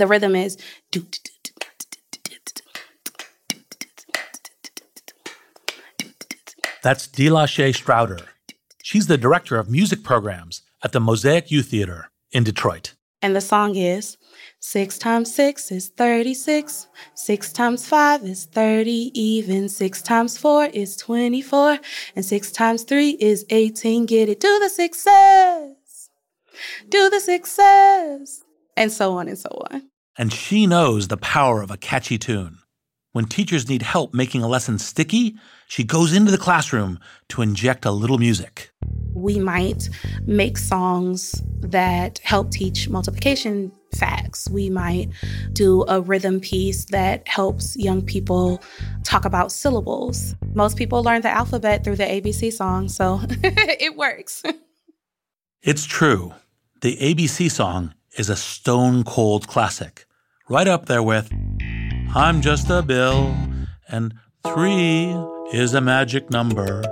The rhythm is That's Delashay Strouder. She's the director of music programs at the Mosaic Youth Theater in Detroit. And the song is Six times six is 36. Six times five is 30 even. Six times four is 24. And six times three is 18. Get it? Do the sixes. Do the sixes. And so on and so on. And she knows the power of a catchy tune. When teachers need help making a lesson sticky, she goes into the classroom to inject a little music. We might make songs that help teach multiplication facts. We might do a rhythm piece that helps young people talk about syllables. Most people learn the alphabet through the ABC song, so it works. It's true. The ABC song is a stone cold classic, right up there with I'm just a bill, and three is a magic number.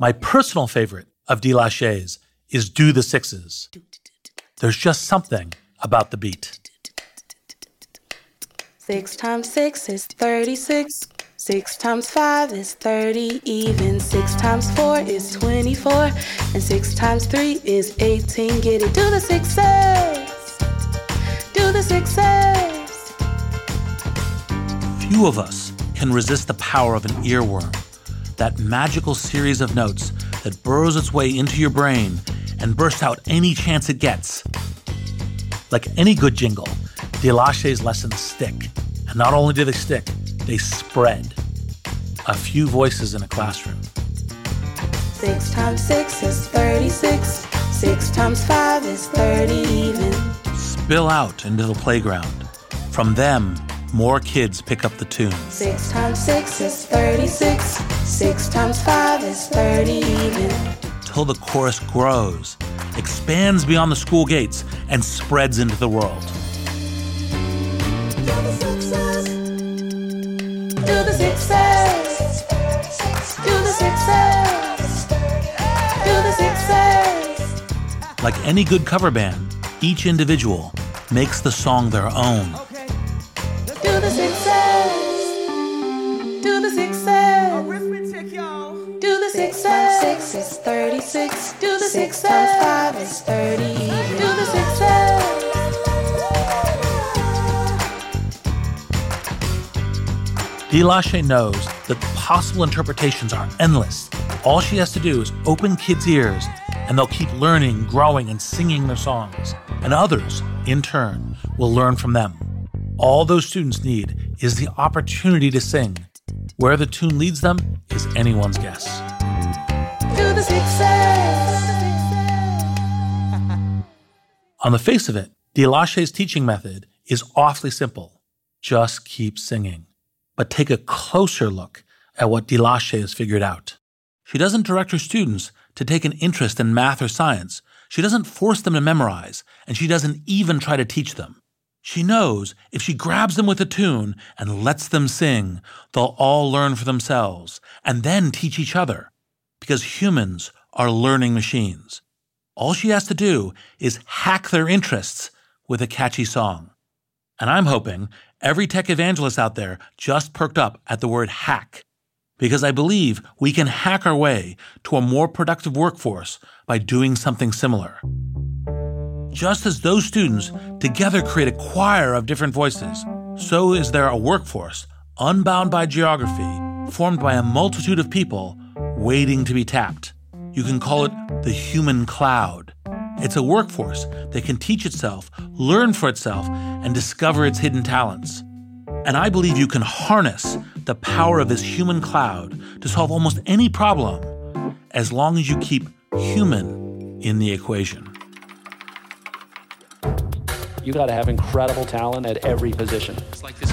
My personal favorite of Delashay's is Do the Sixes. There's just something about the beat. Six times six is 36. Six times five is 30 even. Six times four is 24. And six times three is 18. Get it? Do the sixes. Do the sixes. Few of us can resist the power of an earworm, that magical series of notes that burrows its way into your brain and bursts out any chance it gets. Like any good jingle, Delashay's lessons stick. And not only do they stick, they spread. A few voices in a classroom. Six times six is 36. Six times five is 30 even. Spill out into the playground. From them, more kids pick up the tune. Six times six is 36. Six times five is 30 even. Till the chorus grows, expands beyond the school gates, and spreads into the world. Do the sixes. Do the sixes. Do the sixes. Do the sixes. Like any good cover band, each individual makes the song their own. Do the sixes. Do the sixes. Arithmetic, y'all. Do the sixes. Six is 36. Do the six times five is 30. Do the sixes. Delashay knows that the possible interpretations are endless. All she has to do is open kids' ears, and they'll keep learning, growing, and singing their songs. And others, in turn, will learn from them. All those students need is the opportunity to sing. Where the tune leads them is anyone's guess. The. On the face of it, Delashay's teaching method is awfully simple. Just keep singing. But take a closer look at what Delashay has figured out. She doesn't direct her students to take an interest in math or science. She doesn't force them to memorize, and she doesn't even try to teach them. She knows if she grabs them with a tune and lets them sing, they'll all learn for themselves and then teach each other. Because humans are learning machines. All she has to do is hack their interests with a catchy song. And I'm hoping every tech evangelist out there just perked up at the word hack. Because I believe we can hack our way to a more productive workforce by doing something similar. Just as those students together create a choir of different voices, so is there a workforce, unbound by geography, formed by a multitude of people waiting to be tapped. You can call it the human cloud. It's a workforce that can teach itself, learn for itself, and discover its hidden talents. And I believe you can harness the power of this human cloud to solve almost any problem as long as you keep human in the equation. you got to have incredible talent at every position. It's like this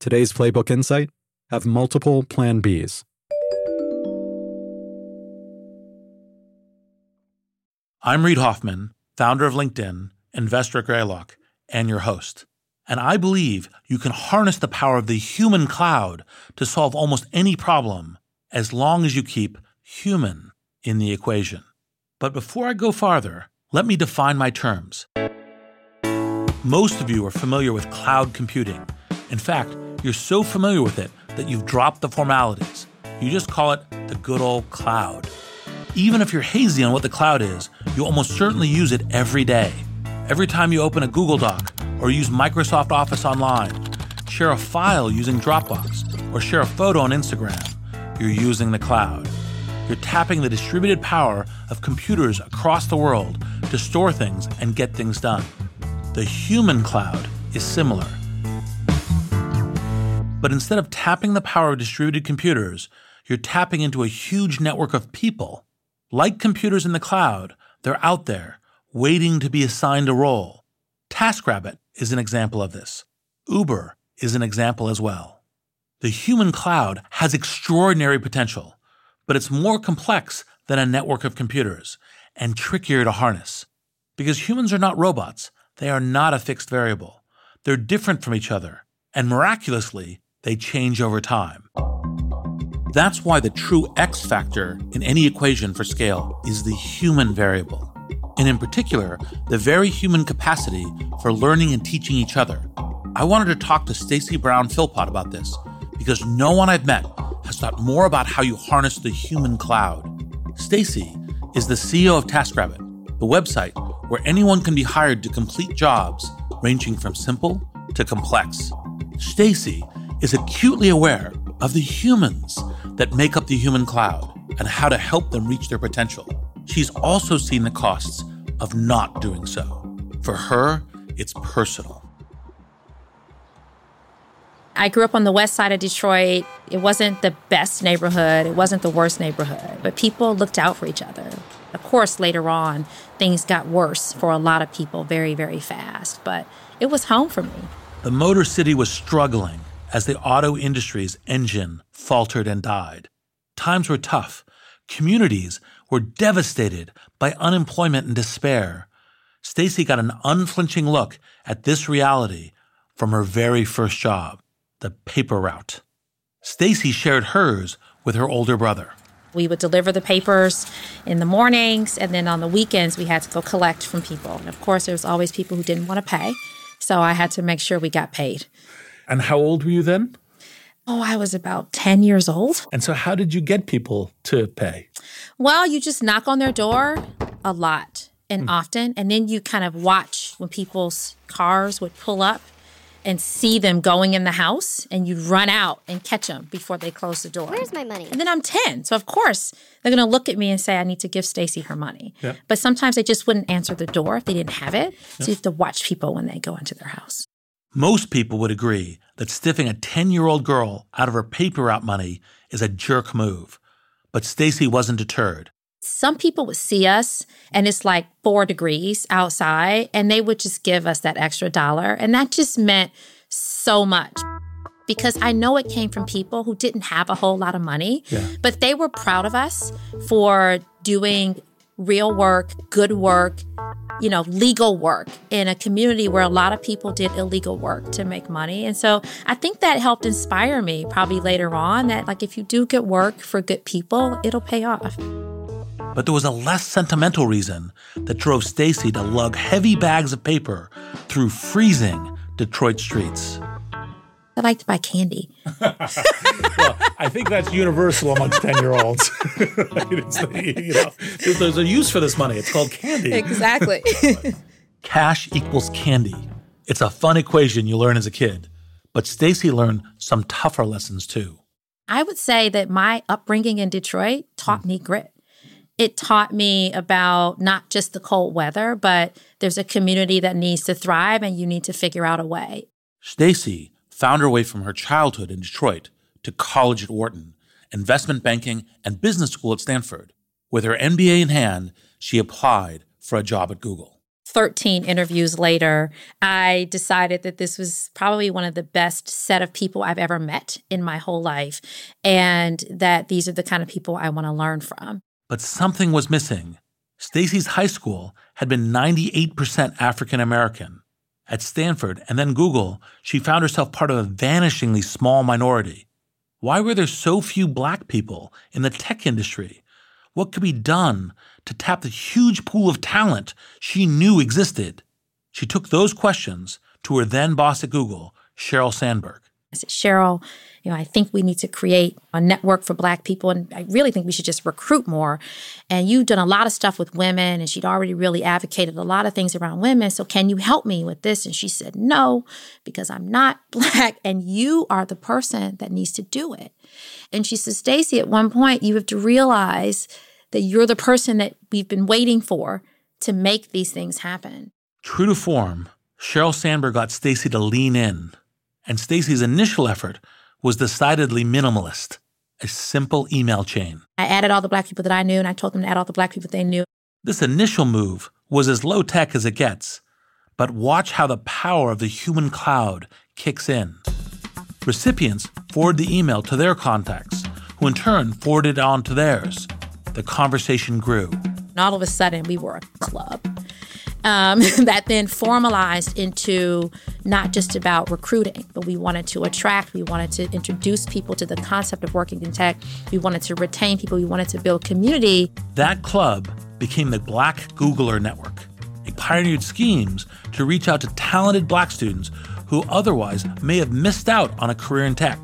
Today's Playbook Insight have multiple Plan Bs. I'm Reid Hoffman, founder of LinkedIn, investor at Greylock, and your host. And I believe you can harness the power of the human cloud to solve almost any problem as long as you keep human in the equation. But before I go farther, let me define my terms. Most of you are familiar with cloud computing. In fact, you're so familiar with it that you've dropped the formalities. You just call it the good old cloud. Even if you're hazy on what the cloud is, you almost certainly use it every day. Every time you open a Google Doc or use Microsoft Office online, share a file using Dropbox, or share a photo on Instagram, you're using the cloud. You're tapping the distributed power of computers across the world to store things and get things done. The human cloud is similar. But instead of tapping the power of distributed computers, you're tapping into a huge network of people. Like computers in the cloud, they're out there, waiting to be assigned a role. TaskRabbit is an example of this. Uber is an example as well. The human cloud has extraordinary potential, but it's more complex than a network of computers and trickier to harness. Because humans are not robots, they are not a fixed variable. They're different from each other, and miraculously, they change over time. That's why the true X factor in any equation for scale is the human variable, and in particular, the very human capacity for learning and teaching each other. I wanted to talk to Stacy Brown Philpot about this because no one I've met has thought more about how you harness the human cloud. Stacy is the CEO of TaskRabbit, the website where anyone can be hired to complete jobs ranging from simple to complex. Stacy is acutely aware of the humans that make up the human cloud and how to help them reach their potential. She's also seen the costs of not doing so. For her, it's personal. I grew up on the west side of Detroit. It wasn't the best neighborhood, it wasn't the worst neighborhood, but people looked out for each other. Of course, later on, things got worse for a lot of people very, very fast, but it was home for me. The Motor City was struggling as the auto industry's engine faltered and died. Times were tough. Communities were devastated by unemployment and despair. Stacy got an unflinching look at this reality from her very first job, the paper route. Stacy shared hers with her older brother. We would deliver the papers in the mornings, and then on the weekends, we had to go collect from people. And of course, there was always people who didn't want to pay. So I had to make sure we got paid. And how old were you then? Oh, I was about 10 years old. And so, how did you get people to pay? Well, you just knock on their door a lot and Hmm. often, and then you kind of watch when people's cars would pull up and see them going in the house, and you'd run out and catch them before they close the door. Where's my money? And then I'm 10. So, of course, they're going to look at me and say, I need to give Stacy her money. Yeah. But sometimes they just wouldn't answer the door if they didn't have it. So, you have to watch people when they go into their house. Most people would agree that stiffing a 10 year old girl out of her paper route money is a jerk move. But Stacy wasn't deterred. Some people would see us and it's like four degrees outside, and they would just give us that extra dollar. And that just meant so much because I know it came from people who didn't have a whole lot of money, Yeah. but they were proud of us for doing real work, good work, you know, legal work in a community where a lot of people did illegal work to make money. And so I think that helped inspire me probably later on that, like, if you do good work for good people, it'll pay off. But there was a less sentimental reason that drove Stacy to lug heavy bags of paper through freezing Detroit streets. I like to buy candy. I think that's universal amongst 10 year olds. you know, there's, there's a use for this money. It's called candy. Exactly. Cash equals candy. It's a fun equation you learn as a kid. But Stacy learned some tougher lessons too. I would say that my upbringing in Detroit taught hmm. me grit. It taught me about not just the cold weather, but there's a community that needs to thrive and you need to figure out a way. Stacy found her way from her childhood in Detroit to college at Wharton, investment banking, and business school at Stanford. With her MBA in hand, she applied for a job at Google. 13 interviews later, I decided that this was probably one of the best set of people I've ever met in my whole life, and that these are the kind of people I want to learn from. But something was missing. Stacy's high school had been 98% African American. At Stanford and then Google, she found herself part of a vanishingly small minority. Why were there so few black people in the tech industry? What could be done to tap the huge pool of talent she knew existed? She took those questions to her then boss at Google, Sheryl Sandberg. Cheryl, you know, I think we need to create a network for Black people. And I really think we should just recruit more. And you've done a lot of stuff with women, and she'd already really advocated a lot of things around women. So can you help me with this? And she said, No, because I'm not Black, and you are the person that needs to do it. And she said, Stacy, at one point, you have to realize that you're the person that we've been waiting for to make these things happen. True to form, Sheryl Sandberg got Stacy to lean in, and Stacy's initial effort was decidedly minimalist, a simple email chain. I added all the Black people that I knew, and I told them to add all the Black people they knew. This initial move was as low tech as it gets, but watch how the power of the human cloud kicks in. Recipients forward the email to their contacts, who in turn forwarded it on to theirs. The conversation grew. And all of a sudden, we were a club um, that then formalized into not just about recruiting, but we wanted to attract, we wanted to introduce people to the concept of working in tech, we wanted to retain people, we wanted to build community. That club became the Black Googler Network. It pioneered schemes to reach out to talented black students who otherwise may have missed out on a career in tech.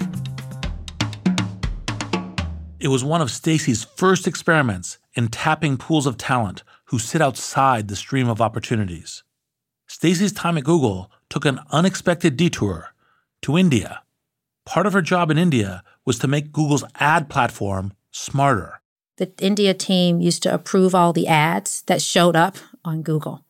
It was one of Stacy's first experiments in tapping pools of talent who sit outside the stream of opportunities. Stacy's time at Google took an unexpected detour to India. Part of her job in India was to make Google's ad platform smarter. The India team used to approve all the ads that showed up on Google.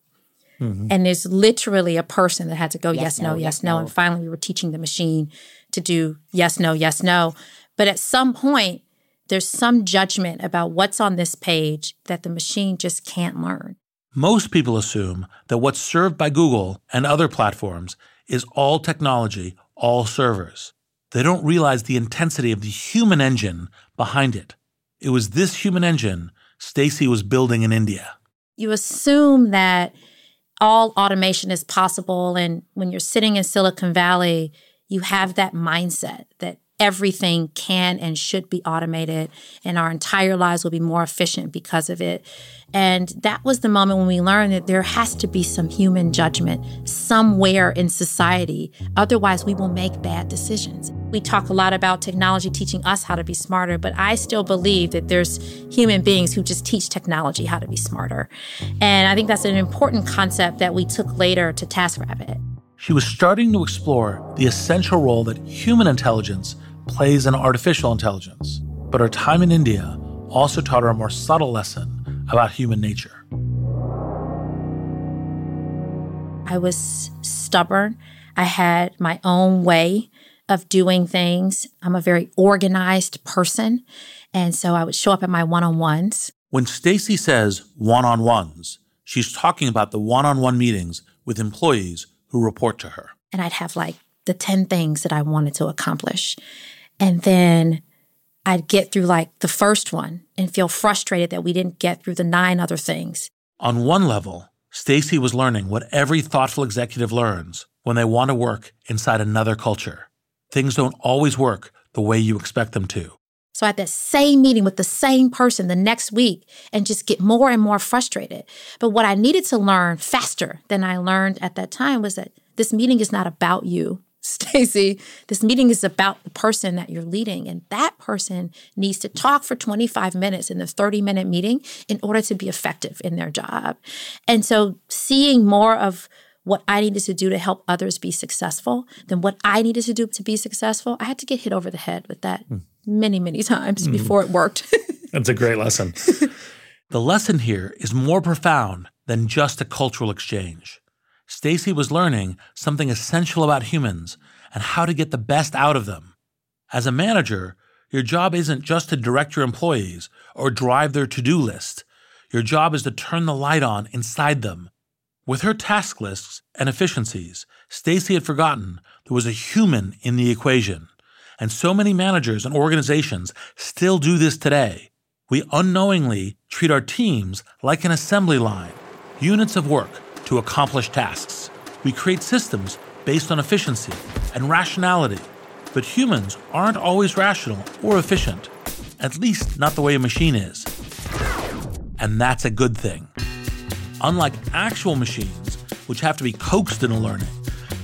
Mm-hmm. And there's literally a person that had to go yes, Yes, no, no, yes, yes, no. no. And finally, we were teaching the machine to do yes, no, yes, no. But at some point, there's some judgment about what's on this page that the machine just can't learn. Most people assume that what's served by Google and other platforms is all technology, all servers. They don't realize the intensity of the human engine behind it. It was this human engine Stacy was building in India. You assume that all automation is possible. And when you're sitting in Silicon Valley, you have that mindset that everything can and should be automated and our entire lives will be more efficient because of it. And that was the moment when we learned that there has to be some human judgment somewhere in society. Otherwise, we will make bad decisions. We talk a lot about technology teaching us how to be smarter, but I still believe that there's human beings who just teach technology how to be smarter. And I think that's an important concept that we took later to TaskRabbit. She was starting to explore the essential role that human intelligence plays in artificial intelligence. But her time in India also taught her a more subtle lesson about human nature. I was stubborn. I had my own way of doing things. I'm a very organized person. And so I would show up at my one on ones. When Stacy says one on ones, she's talking about the one on one meetings with employees who report to her. And I'd have like the 10 things that I wanted to accomplish. And then I'd get through like the first one and feel frustrated that we didn't get through the nine other things. On one level, Stacy was learning what every thoughtful executive learns when they want to work inside another culture. Things don't always work the way you expect them to. So I had that same meeting with the same person the next week and just get more and more frustrated. But what I needed to learn faster than I learned at that time was that this meeting is not about you. Stacy, this meeting is about the person that you're leading, and that person needs to talk for 25 minutes in the 30 minute meeting in order to be effective in their job. And so, seeing more of what I needed to do to help others be successful than what I needed to do to be successful, I had to get hit over the head with that mm. many, many times mm. before it worked. That's a great lesson. the lesson here is more profound than just a cultural exchange. Stacy was learning something essential about humans and how to get the best out of them. As a manager, your job isn't just to direct your employees or drive their to do list. Your job is to turn the light on inside them. With her task lists and efficiencies, Stacy had forgotten there was a human in the equation. And so many managers and organizations still do this today. We unknowingly treat our teams like an assembly line, units of work to accomplish tasks. We create systems based on efficiency and rationality, but humans aren't always rational or efficient, at least not the way a machine is. And that's a good thing. Unlike actual machines, which have to be coaxed into learning,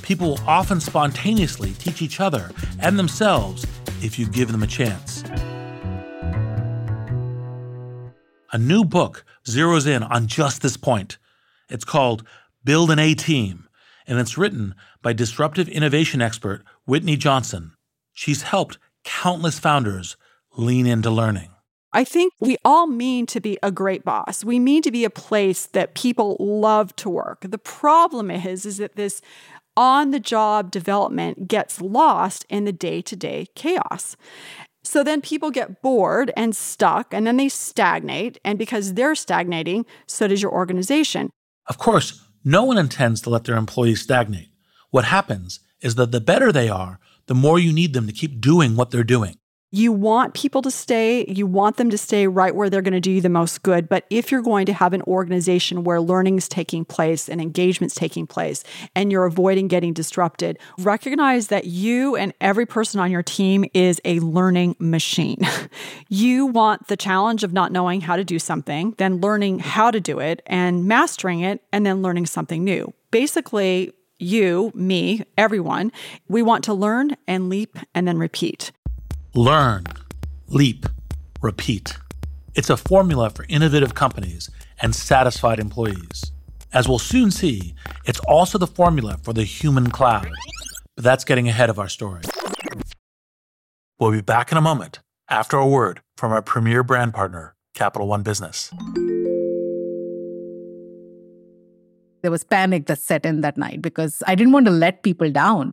people will often spontaneously teach each other and themselves if you give them a chance. A new book zeroes in on just this point. It's called Build an A Team, and it's written by disruptive innovation expert Whitney Johnson. She's helped countless founders lean into learning. I think we all mean to be a great boss. We mean to be a place that people love to work. The problem is is that this on the job development gets lost in the day-to-day chaos. So then people get bored and stuck and then they stagnate and because they're stagnating, so does your organization. Of course, no one intends to let their employees stagnate. What happens is that the better they are, the more you need them to keep doing what they're doing. You want people to stay, you want them to stay right where they're going to do you the most good. But if you're going to have an organization where learning's taking place and engagement's taking place and you're avoiding getting disrupted, recognize that you and every person on your team is a learning machine. you want the challenge of not knowing how to do something, then learning how to do it and mastering it, and then learning something new. Basically, you, me, everyone, we want to learn and leap and then repeat. Learn, leap, repeat. It's a formula for innovative companies and satisfied employees. As we'll soon see, it's also the formula for the human cloud. But that's getting ahead of our story. We'll be back in a moment after a word from our premier brand partner, Capital One Business. There was panic that set in that night because I didn't want to let people down.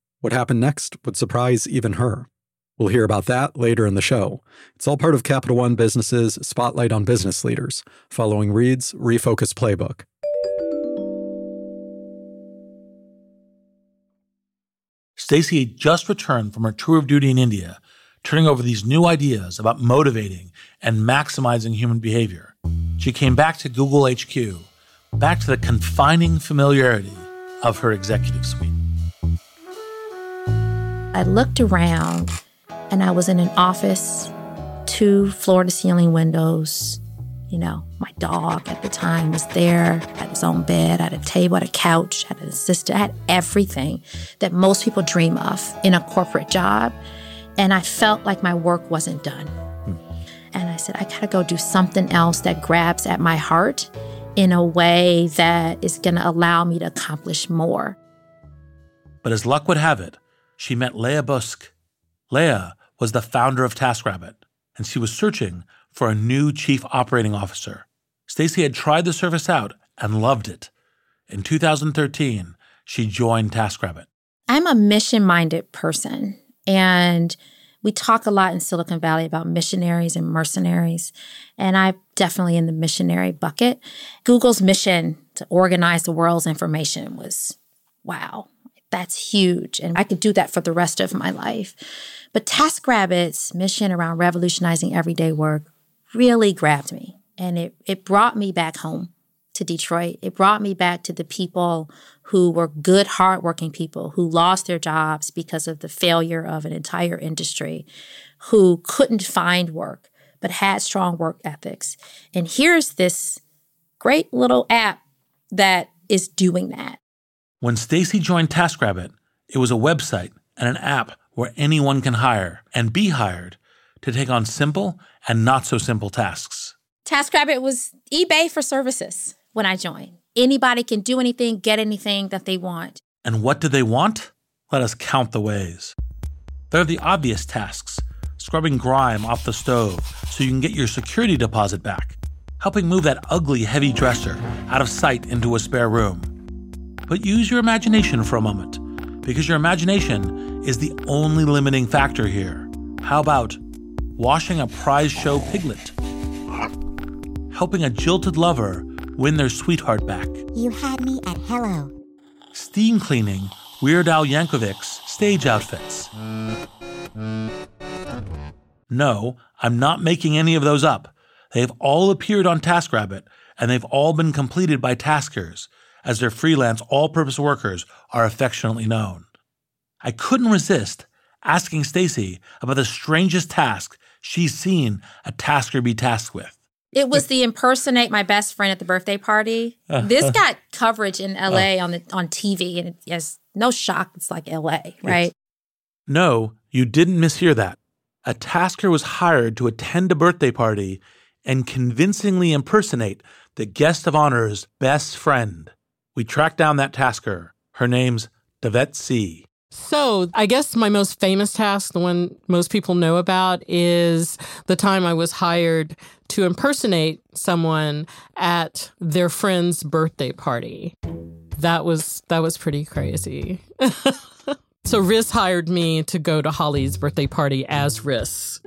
What happened next would surprise even her. We'll hear about that later in the show. It's all part of Capital One Business's Spotlight on Business Leaders, following Reid's Refocus Playbook. Stacy had just returned from her tour of duty in India, turning over these new ideas about motivating and maximizing human behavior. She came back to Google HQ, back to the confining familiarity of her executive suite. I looked around and I was in an office, two floor to ceiling windows. You know, my dog at the time was there, had his own bed, had a table, had a couch, had an assistant, had everything that most people dream of in a corporate job. And I felt like my work wasn't done. Hmm. And I said, I gotta go do something else that grabs at my heart in a way that is gonna allow me to accomplish more. But as luck would have it, she met Leah Busque. Leah was the founder of TaskRabbit, and she was searching for a new chief operating officer. Stacy had tried the service out and loved it. In 2013, she joined TaskRabbit. I'm a mission minded person, and we talk a lot in Silicon Valley about missionaries and mercenaries, and I'm definitely in the missionary bucket. Google's mission to organize the world's information was wow, that's huge. And I could do that for the rest of my life. But TaskRabbit's mission around revolutionizing everyday work really grabbed me. And it, it brought me back home to Detroit. It brought me back to the people who were good, hardworking people who lost their jobs because of the failure of an entire industry, who couldn't find work but had strong work ethics. And here's this great little app that is doing that. When Stacy joined TaskRabbit, it was a website and an app where anyone can hire and be hired to take on simple and not so simple tasks. TaskRabbit was eBay for services when I joined. Anybody can do anything, get anything that they want. And what do they want? Let us count the ways. There are the obvious tasks scrubbing grime off the stove so you can get your security deposit back, helping move that ugly, heavy dresser out of sight into a spare room. But use your imagination for a moment, because your imagination is the only limiting factor here. How about washing a prize show piglet? Helping a jilted lover win their sweetheart back? You had me at hello. Steam cleaning Weird Al Yankovic's stage outfits? No, I'm not making any of those up. They've all appeared on TaskRabbit, and they've all been completed by taskers, as their freelance all purpose workers are affectionately known. I couldn't resist asking Stacy about the strangest task she's seen a tasker be tasked with. It was the impersonate my best friend at the birthday party. This got coverage in LA on the on TV, and it's no shock. It's like LA, right? No, you didn't mishear that a tasker was hired to attend a birthday party and convincingly impersonate the guest of honor's best friend. We tracked down that tasker. Her name's Devet C. So, I guess my most famous task, the one most people know about, is the time I was hired to impersonate someone at their friend's birthday party. That was that was pretty crazy. So Riss hired me to go to Holly's birthday party as Riss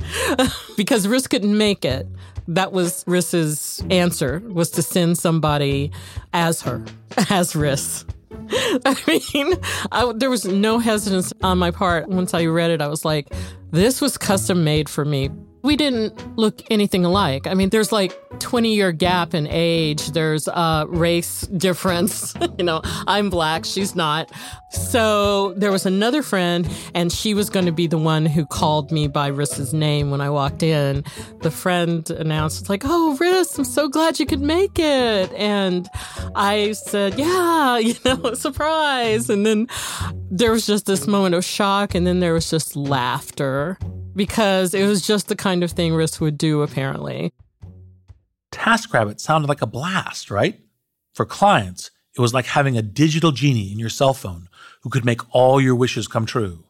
because Riss couldn't make it. That was Riss's answer was to send somebody as her, as Riss. I mean, I, there was no hesitance on my part. Once I read it, I was like, this was custom made for me we didn't look anything alike. I mean, there's like 20 year gap in age. There's a race difference. you know, I'm black, she's not. So there was another friend, and she was going to be the one who called me by Riss's name when I walked in. The friend announced, it's like, oh, Riss, I'm so glad you could make it. And I said, yeah, you know, surprise. And then there was just this moment of shock, and then there was just laughter because it was just the kind of thing Riss would do, apparently. TaskRabbit sounded like a blast, right? For clients, it was like having a digital genie in your cell phone who could make all your wishes come true.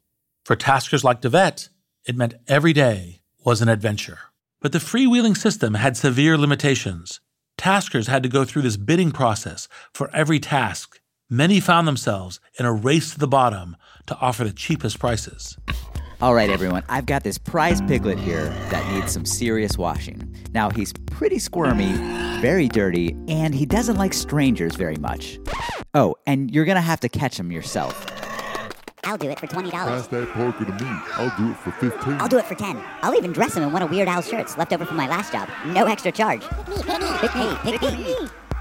For taskers like Devet, it meant every day was an adventure. But the freewheeling system had severe limitations. Taskers had to go through this bidding process for every task. Many found themselves in a race to the bottom to offer the cheapest prices. All right, everyone, I've got this prize piglet here that needs some serious washing. Now, he's pretty squirmy, very dirty, and he doesn't like strangers very much. Oh, and you're gonna have to catch him yourself. I'll do it for $20. Pass that poker to me. I'll do it for 15 I'll do it for 10 I'll even dress him in one of Weird Al's shirts left over from my last job. No extra charge. Pick me, pick me, pick me.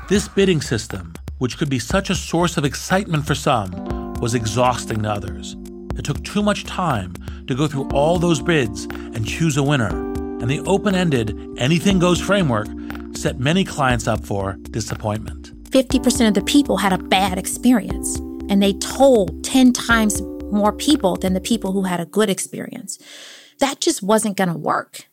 This bidding system, which could be such a source of excitement for some, was exhausting to others. It took too much time to go through all those bids and choose a winner, and the open ended, anything goes framework set many clients up for disappointment. 50% of the people had a bad experience, and they told 10 times more people than the people who had a good experience. That just wasn't going to work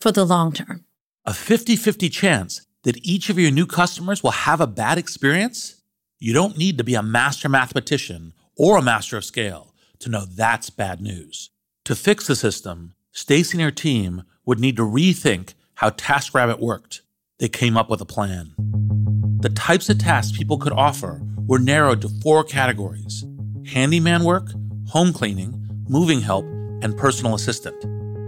for the long term. A 50 50 chance that each of your new customers will have a bad experience? You don't need to be a master mathematician or a master of scale to know that's bad news. To fix the system, Stacy and her team would need to rethink how TaskRabbit worked. They came up with a plan. The types of tasks people could offer were narrowed to four categories handyman work, home cleaning, moving help, and personal assistant.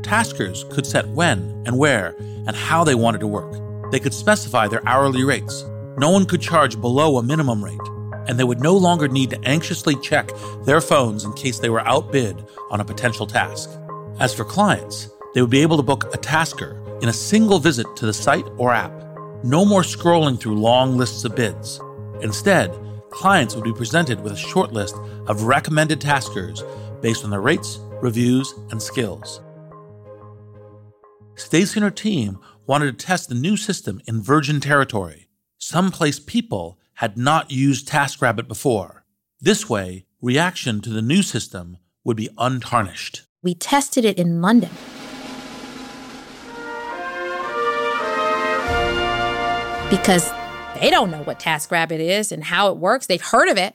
Taskers could set when and where and how they wanted to work. They could specify their hourly rates. No one could charge below a minimum rate, and they would no longer need to anxiously check their phones in case they were outbid on a potential task. As for clients, they would be able to book a tasker in a single visit to the site or app. No more scrolling through long lists of bids. Instead, clients would be presented with a short list of recommended taskers based on their rates, reviews, and skills. Stacy and her team wanted to test the new system in virgin territory, someplace people had not used TaskRabbit before. This way, reaction to the new system would be untarnished. We tested it in London. Because they don't know what TaskRabbit is and how it works. They've heard of it.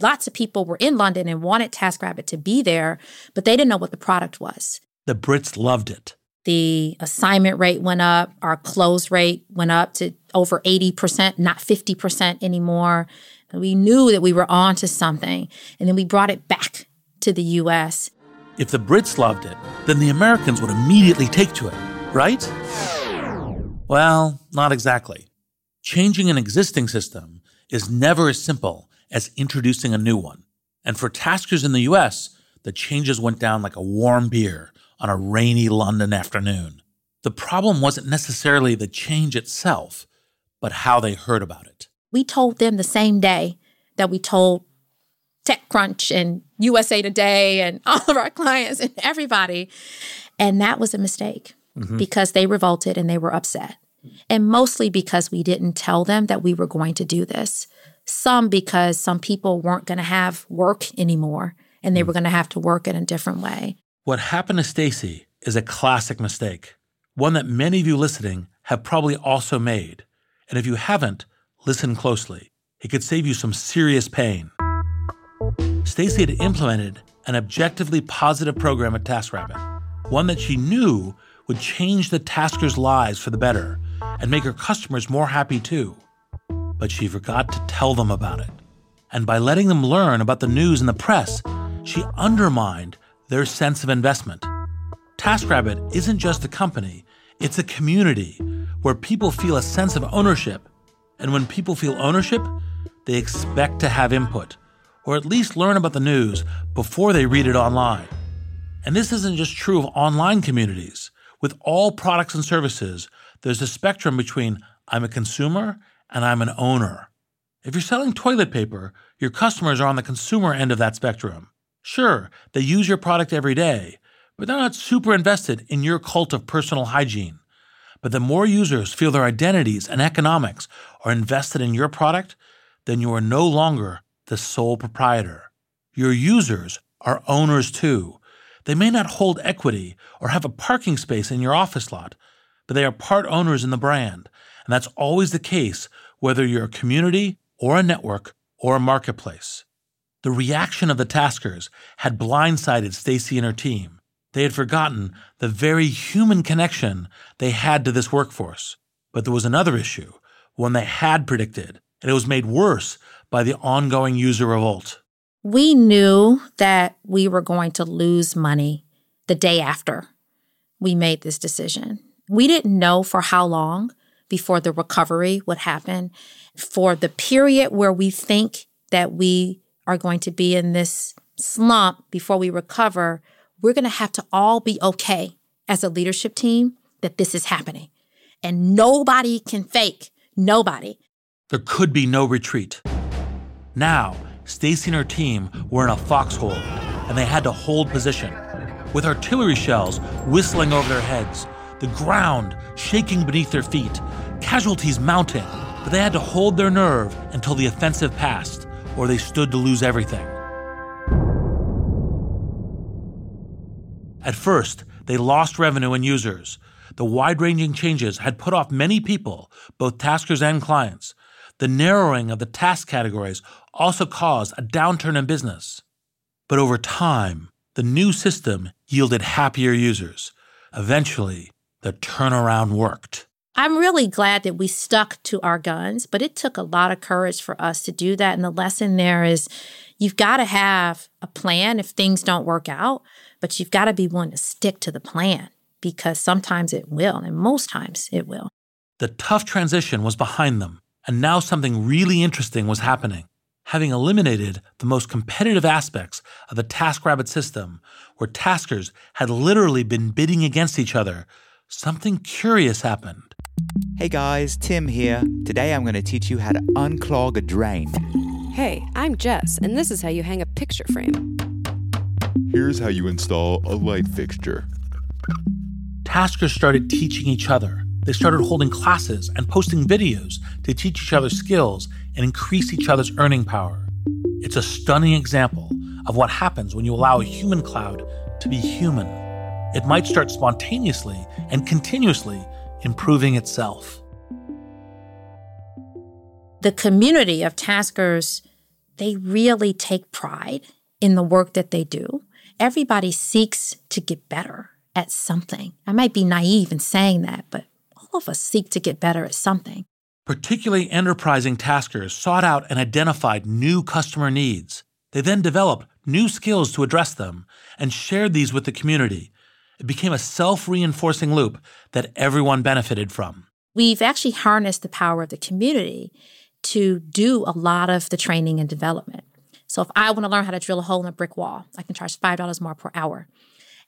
Lots of people were in London and wanted TaskRabbit to be there, but they didn't know what the product was. The Brits loved it. The assignment rate went up, our close rate went up to over 80%, not 50% anymore. And we knew that we were on to something. And then we brought it back to the US. If the Brits loved it, then the Americans would immediately take to it, right? Well, not exactly. Changing an existing system is never as simple as introducing a new one. And for taskers in the US, the changes went down like a warm beer on a rainy London afternoon. The problem wasn't necessarily the change itself, but how they heard about it. We told them the same day that we told TechCrunch and USA Today and all of our clients and everybody. And that was a mistake mm-hmm. because they revolted and they were upset. And mostly because we didn't tell them that we were going to do this. Some because some people weren't going to have work anymore and they mm. were going to have to work in a different way. What happened to Stacy is a classic mistake, one that many of you listening have probably also made. And if you haven't, listen closely. It could save you some serious pain. Stacy had implemented an objectively positive program at TaskRabbit, one that she knew would change the taskers' lives for the better and make her customers more happy too. But she forgot to tell them about it. And by letting them learn about the news in the press, she undermined their sense of investment. TaskRabbit isn't just a company, it's a community where people feel a sense of ownership. And when people feel ownership, they expect to have input, or at least learn about the news before they read it online. And this isn't just true of online communities. With all products and services, there's a spectrum between I'm a consumer and I'm an owner. If you're selling toilet paper, your customers are on the consumer end of that spectrum. Sure, they use your product every day, but they're not super invested in your cult of personal hygiene. But the more users feel their identities and economics are invested in your product, then you are no longer the sole proprietor. Your users are owners too. They may not hold equity or have a parking space in your office lot, but they are part owners in the brand. And that's always the case whether you're a community or a network or a marketplace. The reaction of the taskers had blindsided Stacy and her team. They had forgotten the very human connection they had to this workforce. But there was another issue, one they had predicted, and it was made worse by the ongoing user revolt. We knew that we were going to lose money the day after we made this decision. We didn't know for how long before the recovery would happen. For the period where we think that we are going to be in this slump before we recover, we're going to have to all be okay as a leadership team that this is happening. And nobody can fake. Nobody. There could be no retreat. Now, Stacy and her team were in a foxhole, and they had to hold position. With artillery shells whistling over their heads, the ground shaking beneath their feet, casualties mounting, but they had to hold their nerve until the offensive passed, or they stood to lose everything. At first, they lost revenue and users. The wide ranging changes had put off many people, both taskers and clients. The narrowing of the task categories also caused a downturn in business. But over time, the new system yielded happier users. Eventually, the turnaround worked. I'm really glad that we stuck to our guns, but it took a lot of courage for us to do that. And the lesson there is you've got to have a plan if things don't work out, but you've got to be willing to stick to the plan because sometimes it will, and most times it will. The tough transition was behind them, and now something really interesting was happening. Having eliminated the most competitive aspects of the TaskRabbit system, where taskers had literally been bidding against each other, something curious happened. Hey guys, Tim here. Today I'm going to teach you how to unclog a drain. Hey, I'm Jess, and this is how you hang a picture frame. Here's how you install a light fixture. Taskers started teaching each other. They started holding classes and posting videos to teach each other skills and increase each other's earning power. It's a stunning example of what happens when you allow a human cloud to be human. It might start spontaneously and continuously improving itself. The community of taskers, they really take pride in the work that they do. Everybody seeks to get better at something. I might be naive in saying that, but all of us seek to get better at something. Particularly enterprising taskers sought out and identified new customer needs. They then developed new skills to address them and shared these with the community. It became a self reinforcing loop that everyone benefited from. We've actually harnessed the power of the community to do a lot of the training and development. So if I want to learn how to drill a hole in a brick wall, I can charge $5 more per hour.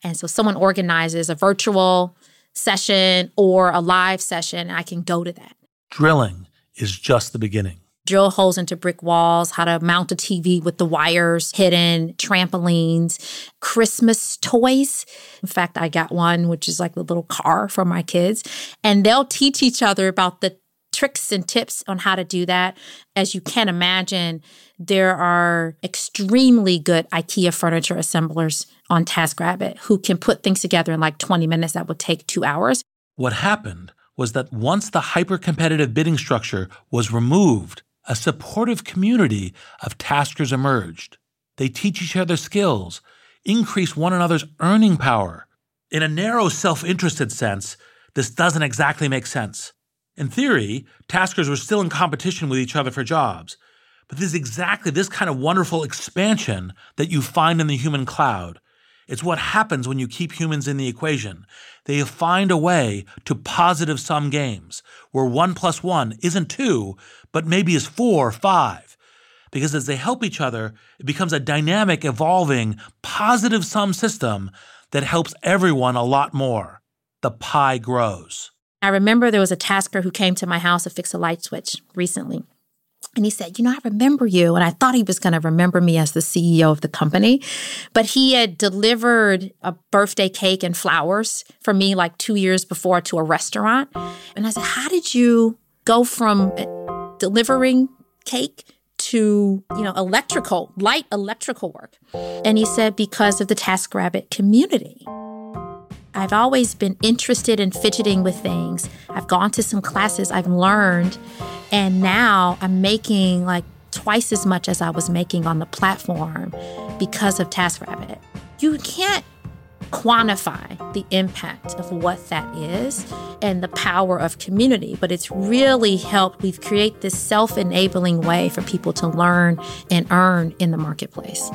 And so someone organizes a virtual session or a live session, and I can go to that. Drilling is just the beginning. Drill holes into brick walls, how to mount a TV with the wires hidden, trampolines, Christmas toys. In fact, I got one, which is like the little car for my kids. And they'll teach each other about the tricks and tips on how to do that. As you can imagine, there are extremely good IKEA furniture assemblers on TaskRabbit who can put things together in like 20 minutes that would take two hours. What happened was that once the hyper competitive bidding structure was removed, a supportive community of taskers emerged. They teach each other skills, increase one another's earning power. In a narrow, self interested sense, this doesn't exactly make sense. In theory, taskers were still in competition with each other for jobs. But this is exactly this kind of wonderful expansion that you find in the human cloud. It's what happens when you keep humans in the equation. They find a way to positive sum games where one plus one isn't two, but maybe is four or five. Because as they help each other, it becomes a dynamic, evolving, positive sum system that helps everyone a lot more. The pie grows. I remember there was a tasker who came to my house to fix a light switch recently. And he said, You know, I remember you. And I thought he was going to remember me as the CEO of the company. But he had delivered a birthday cake and flowers for me like two years before to a restaurant. And I said, How did you go from eh, delivering cake to, you know, electrical, light electrical work? And he said, because of the TaskRabbit community. I've always been interested in fidgeting with things. I've gone to some classes, I've learned, and now I'm making like twice as much as I was making on the platform because of TaskRabbit. You can't quantify the impact of what that is and the power of community, but it's really helped. We've created this self enabling way for people to learn and earn in the marketplace.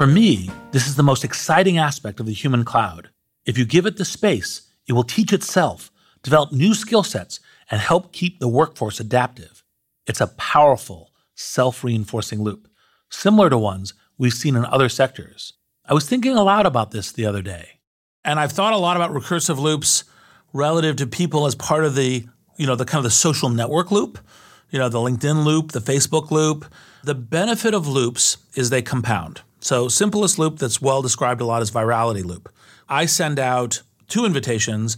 For me, this is the most exciting aspect of the human cloud. If you give it the space, it will teach itself, develop new skill sets, and help keep the workforce adaptive. It's a powerful, self reinforcing loop, similar to ones we've seen in other sectors. I was thinking a lot about this the other day. And I've thought a lot about recursive loops relative to people as part of the, you know, the kind of the social network loop, you know, the LinkedIn loop, the Facebook loop. The benefit of loops is they compound. So simplest loop that's well described a lot is virality loop. I send out two invitations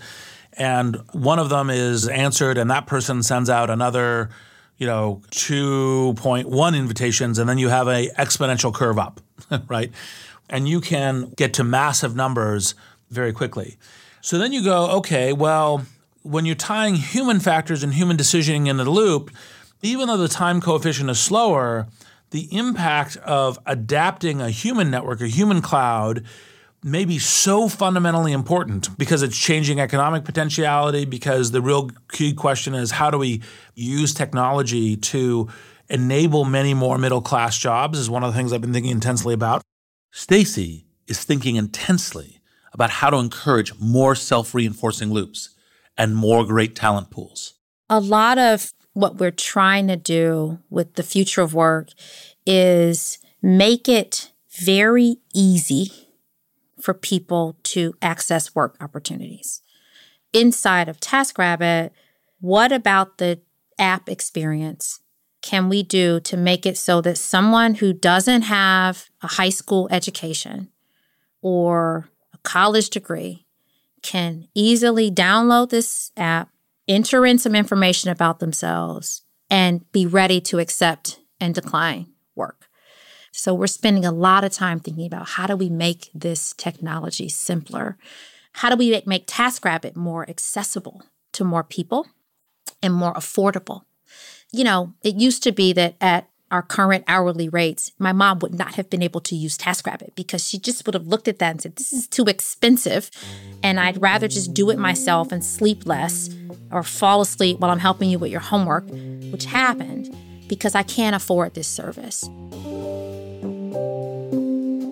and one of them is answered and that person sends out another you know 2.1 invitations and then you have a exponential curve up right and you can get to massive numbers very quickly so then you go okay well when you're tying human factors and human decisioning into the loop even though the time coefficient is slower the impact of adapting a human network a human cloud may be so fundamentally important because it's changing economic potentiality. Because the real key question is how do we use technology to enable many more middle class jobs, is one of the things I've been thinking intensely about. Stacy is thinking intensely about how to encourage more self reinforcing loops and more great talent pools. A lot of what we're trying to do with the future of work is make it very easy for people to access work opportunities. Inside of TaskRabbit, what about the app experience can we do to make it so that someone who doesn't have a high school education or a college degree can easily download this app, enter in some information about themselves, and be ready to accept and decline work? So we're spending a lot of time thinking about how do we make this technology simpler? How do we make TaskRabbit more accessible to more people and more affordable? You know, it used to be that at our current hourly rates, my mom would not have been able to use TaskRabbit because she just would have looked at that and said, This is too expensive. And I'd rather just do it myself and sleep less or fall asleep while I'm helping you with your homework, which happened because I can't afford this service.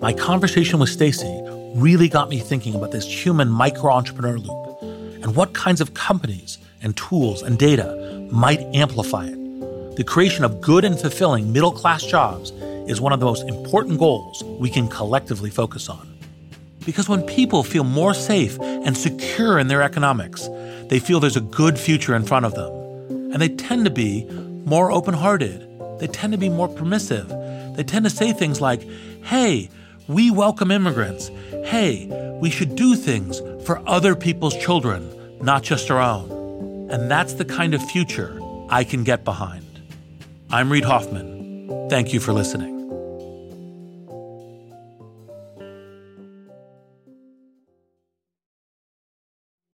My conversation with Stacy really got me thinking about this human micro entrepreneur loop and what kinds of companies and tools and data might amplify it. The creation of good and fulfilling middle class jobs is one of the most important goals we can collectively focus on. Because when people feel more safe and secure in their economics, they feel there's a good future in front of them. And they tend to be more open hearted. They tend to be more permissive. They tend to say things like, hey, we welcome immigrants. Hey, we should do things for other people's children, not just our own. And that's the kind of future I can get behind. I'm Reid Hoffman. Thank you for listening.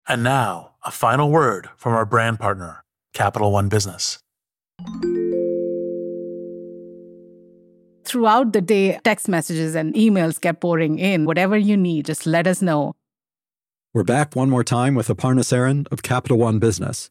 And now, a final word from our brand partner, Capital One Business. throughout the day, text messages and emails kept pouring in. Whatever you need, just let us know. We're back one more time with Aparna Saran of Capital One Business.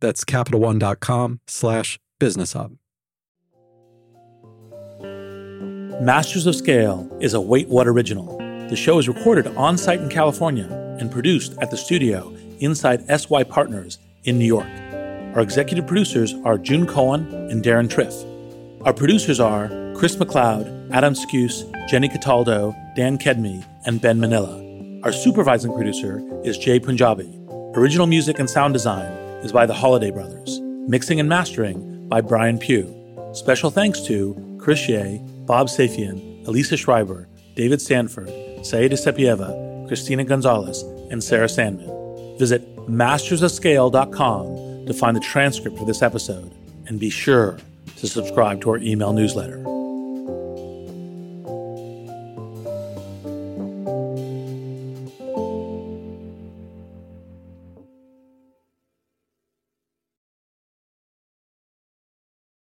That's CapitalOne.com slash business hub. Masters of Scale is a WaitWhat original. The show is recorded on site in California and produced at the studio inside SY Partners in New York. Our executive producers are June Cohen and Deron Triff. Our producers are Chris McLeod, Adam Skuse, Jenny Cataldo, Dan Kedmey, and Ben Manilla. Our supervising producer is Jai Punjabi. Original music and sound design is by the Holiday Brothers. Mixing and mastering by Brian Pugh. Special thanks to Chris Yeh, Bob Safian, Elisa Schreiber, David Stanford, Saida Sapieva, Christina Gonzalez, and Sarah Sandman. Visit mastersofscale.com to find the transcript for this episode, and be sure to subscribe to our email newsletter.